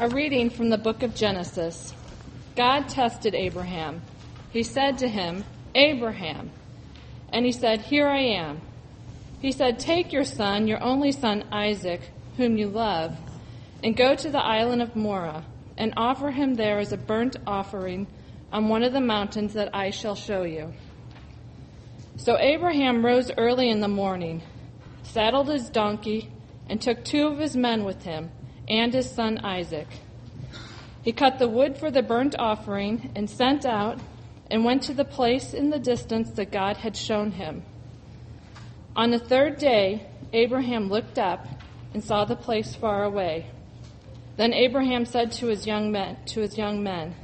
A reading from the book of Genesis. God tested Abraham. He said to him, Abraham. And he said, Here I am. He said, Take your son, your only son Isaac, whom you love, and go to the island of Moriah, and offer him there as a burnt offering on one of the mountains that I shall show you. So Abraham rose early in the morning, saddled his donkey, and took two of his men with him and his son Isaac. He cut the wood for the burnt offering and sent out and went to the place in the distance that God had shown him. On the third day, Abraham looked up and saw the place far away. Then Abraham said to his young men, to his young men,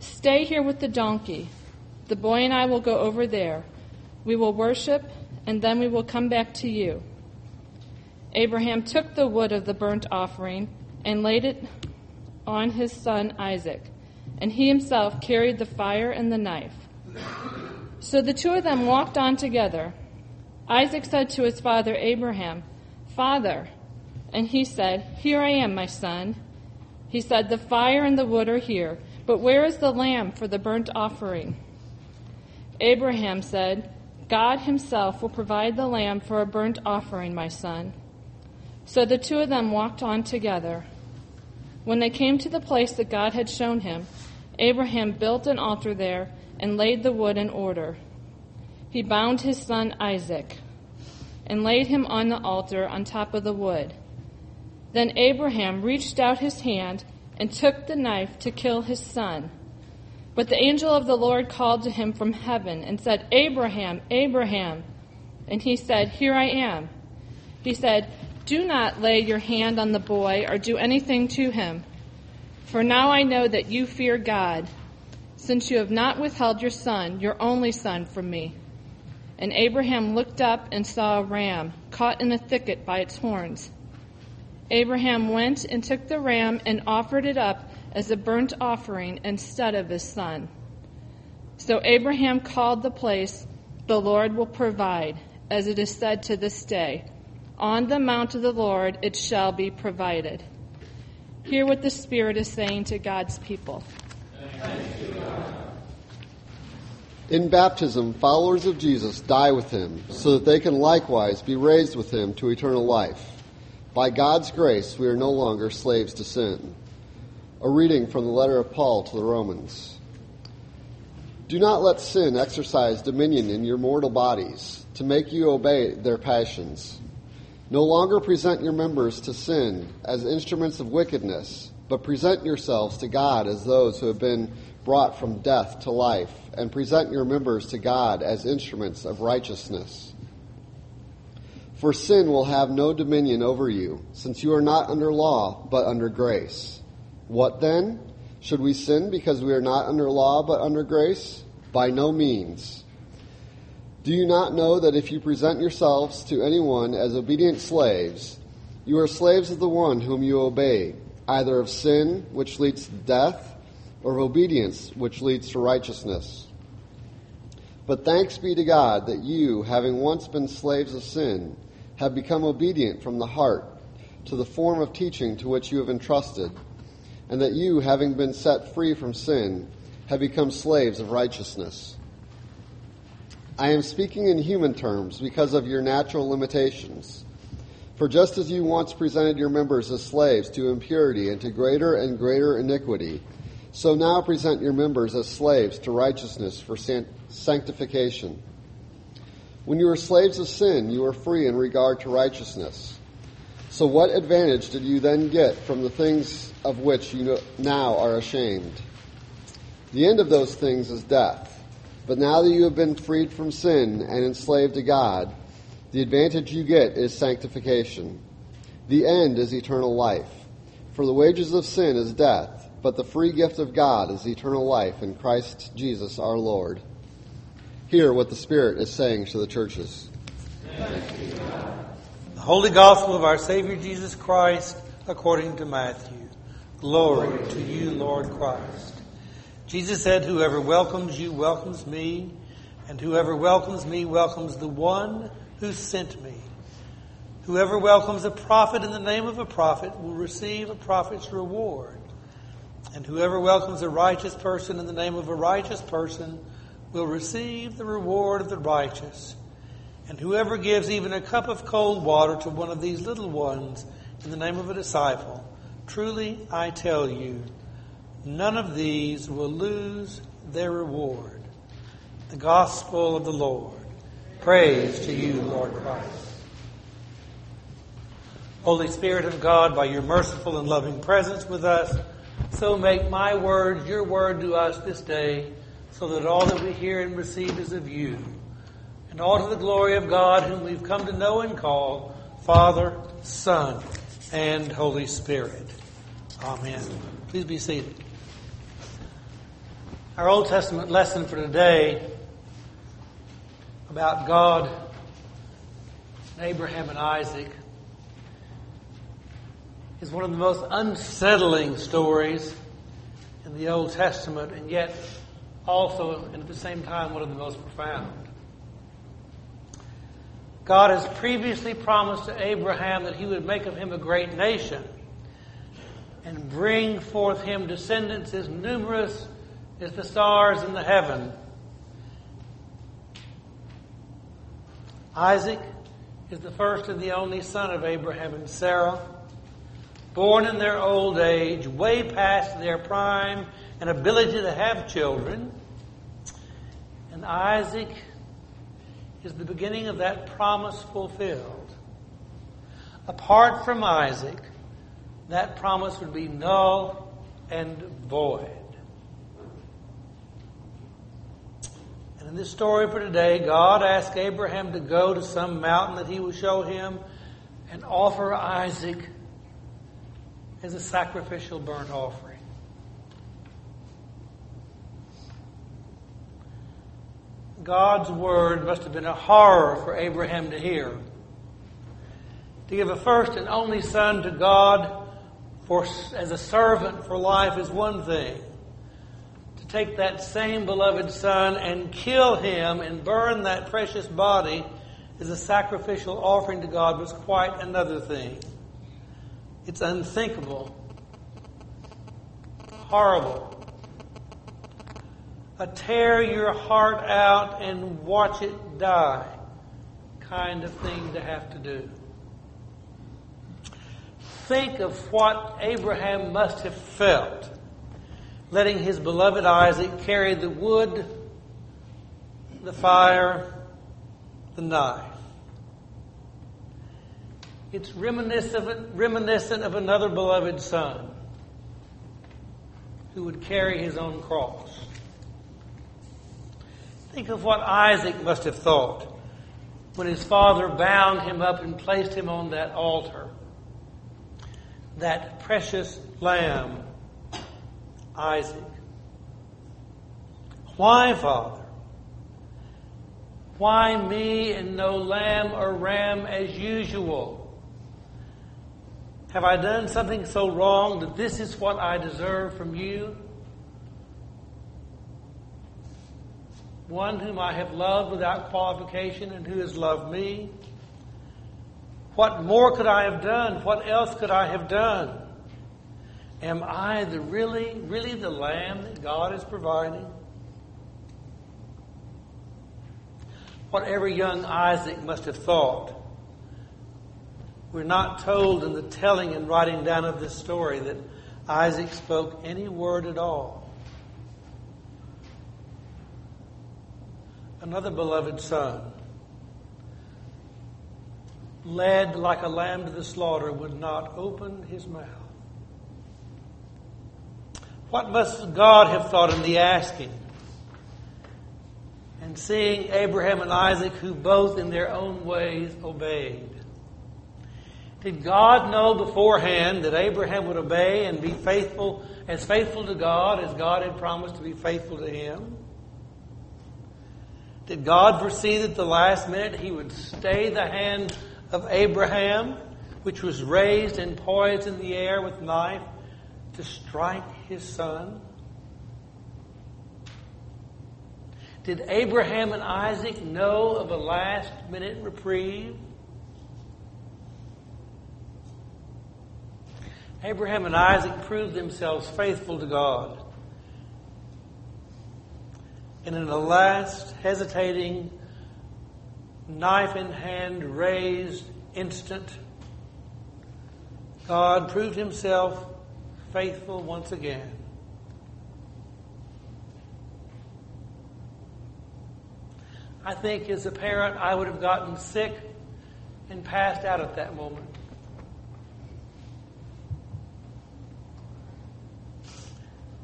"Stay here with the donkey. The boy and I will go over there. We will worship, and then we will come back to you." Abraham took the wood of the burnt offering and laid it on his son Isaac, and he himself carried the fire and the knife. So the two of them walked on together. Isaac said to his father Abraham, Father, and he said, Here I am, my son. He said, The fire and the wood are here, but where is the lamb for the burnt offering? Abraham said, God himself will provide the lamb for a burnt offering, my son. So the two of them walked on together. When they came to the place that God had shown him, Abraham built an altar there and laid the wood in order. He bound his son Isaac and laid him on the altar on top of the wood. Then Abraham reached out his hand and took the knife to kill his son. But the angel of the Lord called to him from heaven and said, Abraham, Abraham. And he said, Here I am. He said, do not lay your hand on the boy or do anything to him. For now I know that you fear God, since you have not withheld your son, your only son, from me. And Abraham looked up and saw a ram caught in a thicket by its horns. Abraham went and took the ram and offered it up as a burnt offering instead of his son. So Abraham called the place, The Lord will provide, as it is said to this day. On the mount of the Lord it shall be provided. Hear what the Spirit is saying to God's people. In baptism, followers of Jesus die with him so that they can likewise be raised with him to eternal life. By God's grace, we are no longer slaves to sin. A reading from the letter of Paul to the Romans. Do not let sin exercise dominion in your mortal bodies to make you obey their passions. No longer present your members to sin as instruments of wickedness, but present yourselves to God as those who have been brought from death to life, and present your members to God as instruments of righteousness. For sin will have no dominion over you, since you are not under law, but under grace. What then? Should we sin because we are not under law, but under grace? By no means. Do you not know that if you present yourselves to anyone as obedient slaves, you are slaves of the one whom you obey, either of sin, which leads to death, or of obedience, which leads to righteousness? But thanks be to God that you, having once been slaves of sin, have become obedient from the heart to the form of teaching to which you have entrusted, and that you, having been set free from sin, have become slaves of righteousness. I am speaking in human terms because of your natural limitations. For just as you once presented your members as slaves to impurity and to greater and greater iniquity, so now present your members as slaves to righteousness for sanctification. When you were slaves of sin, you were free in regard to righteousness. So what advantage did you then get from the things of which you now are ashamed? The end of those things is death. But now that you have been freed from sin and enslaved to God, the advantage you get is sanctification. The end is eternal life. For the wages of sin is death, but the free gift of God is eternal life in Christ Jesus our Lord. Hear what the Spirit is saying to the churches. The Holy Gospel of our Savior Jesus Christ according to Matthew. Glory to you, Lord Christ. Jesus said, Whoever welcomes you welcomes me, and whoever welcomes me welcomes the one who sent me. Whoever welcomes a prophet in the name of a prophet will receive a prophet's reward. And whoever welcomes a righteous person in the name of a righteous person will receive the reward of the righteous. And whoever gives even a cup of cold water to one of these little ones in the name of a disciple, truly I tell you, none of these will lose their reward. The gospel of the Lord. Praise to you, Lord Christ. Holy Spirit of God, by your merciful and loving presence with us, so make my word your word to us this day, so that all that we hear and receive is of you. And all to the glory of God, whom we've come to know and call Father, Son, and Holy Spirit. Amen. Please be seated. Our Old Testament lesson for today about God, and Abraham, and Isaac is one of the most unsettling stories in the Old Testament, and yet also, and at the same time, one of the most profound. God has previously promised to Abraham that he would make of him a great nation and bring forth him descendants as numerous as the stars in the heaven. Isaac is the first and the only son of Abraham and Sarah born in their old age, way past their prime and ability to have children. And Isaac is the beginning of that promise fulfilled. Apart from Isaac, that promise would be null and void. And in this story for today, God asked Abraham to go to some mountain that he would show him and offer Isaac as a sacrificial burnt offering. God's word must have been a horror for Abraham to hear. To give a first and only son to God for, as a servant for life is one thing. Take that same beloved son and kill him and burn that precious body as a sacrificial offering to God was quite another thing. It's unthinkable, horrible. A tear your heart out and watch it die kind of thing to have to do. Think of what Abraham must have felt letting his beloved Isaac carry the wood, the fire, the knife. It's reminiscent, of another beloved son who would carry his own cross. Think of what Isaac must have thought when his father bound him up and placed him on that altar. That precious lamb, Isaac. Why, Father? Why me and no lamb or ram as usual? Have I done something so wrong that this is what I deserve from you? One whom I have loved without qualification and who has loved me? What more could I have done? What else could I have done? Am I the really, really the lamb that God is providing? Whatever young Isaac must have thought we're not told in the telling and writing down of this story that Isaac spoke any word at all. Another beloved son, led like a lamb to the slaughter, would not open his mouth. What must God have thought in the asking? And seeing Abraham and Isaac, who both in their own ways obeyed. Did God know beforehand that Abraham would obey and be faithful, as faithful to God as God had promised to be faithful to him? Did God foresee that the last minute he would stay the hand of Abraham, which was raised and poised in the air with knife, to strike his son? Did Abraham and Isaac know of a last minute reprieve? Abraham and Isaac proved themselves faithful to God. And in the last hesitating, knife in hand, raised instant, God proved himself faithful once again. I think as a parent, I would have gotten sick and passed out at that moment.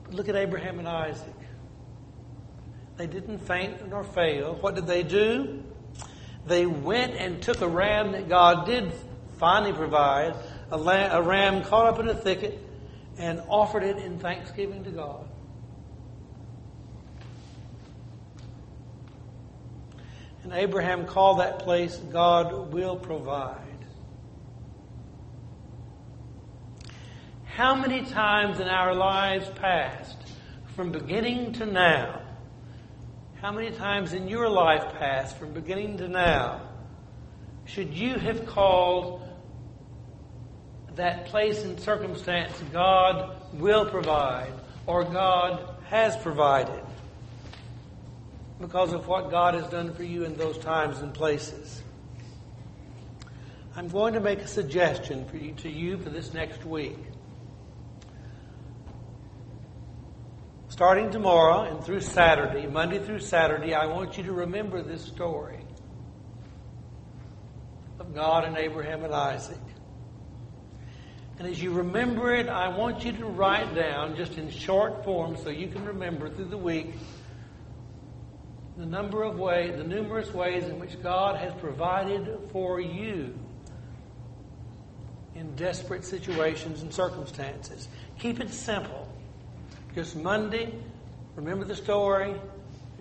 But look at Abraham and Isaac. They didn't faint nor fail. What did they do? They went and took a ram that God did finally provide, a, ram caught up in a thicket, and offered it in thanksgiving to God. And Abraham called that place God will provide. How many times in our lives past, from beginning to now, how many times in your life past, from beginning to now, should you have called that place and circumstance God will provide or God has provided? because of what God has done for you in those times and places. I'm going to make a suggestion for you, to you for this next week. Starting tomorrow and through Saturday, Monday through Saturday, I want you to remember this story of God and Abraham and Isaac. And as you remember it, I want you to write down, just in short form, so you can remember through the week, the number of ways, the numerous ways in which God has provided for you in desperate situations and circumstances. Keep it simple. Just Monday, remember the story,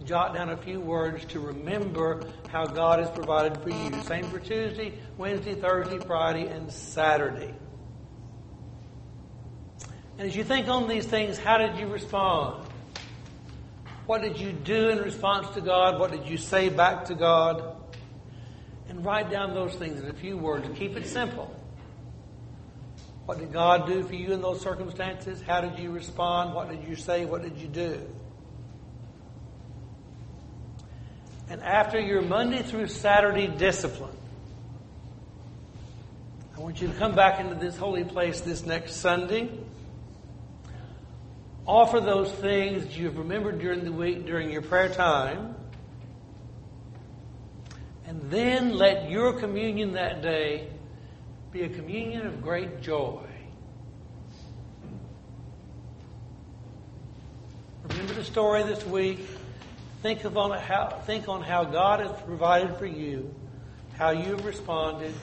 jot down a few words to remember how God has provided for you. Same for Tuesday, Wednesday, Thursday, Friday, and Saturday. And as you think on these things, how did you respond? What did you do in response to God? What did you say back to God? And write down those things in a few words keep it simple. What did God do for you in those circumstances? How did you respond? What did you say? What did you do? And after your Monday through Saturday discipline, I want you to come back into this holy place this next Sunday offer those things that you've remembered during the week, during your prayer time, and then let your communion that day be a communion of great joy. Remember the story this week. Think of on how think on how God has provided for you, how you have responded,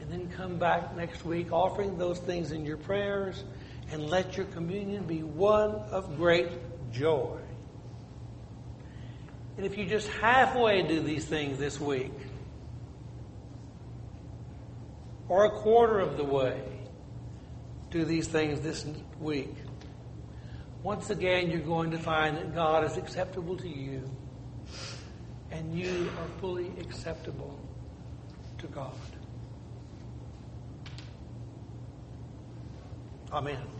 and then come back next week offering those things in your prayers and let your communion be one of great joy. And if you just halfway do these things this week, or a quarter of the way do these things this week, once again you're going to find that God is acceptable to you and you are fully acceptable to God. Amen.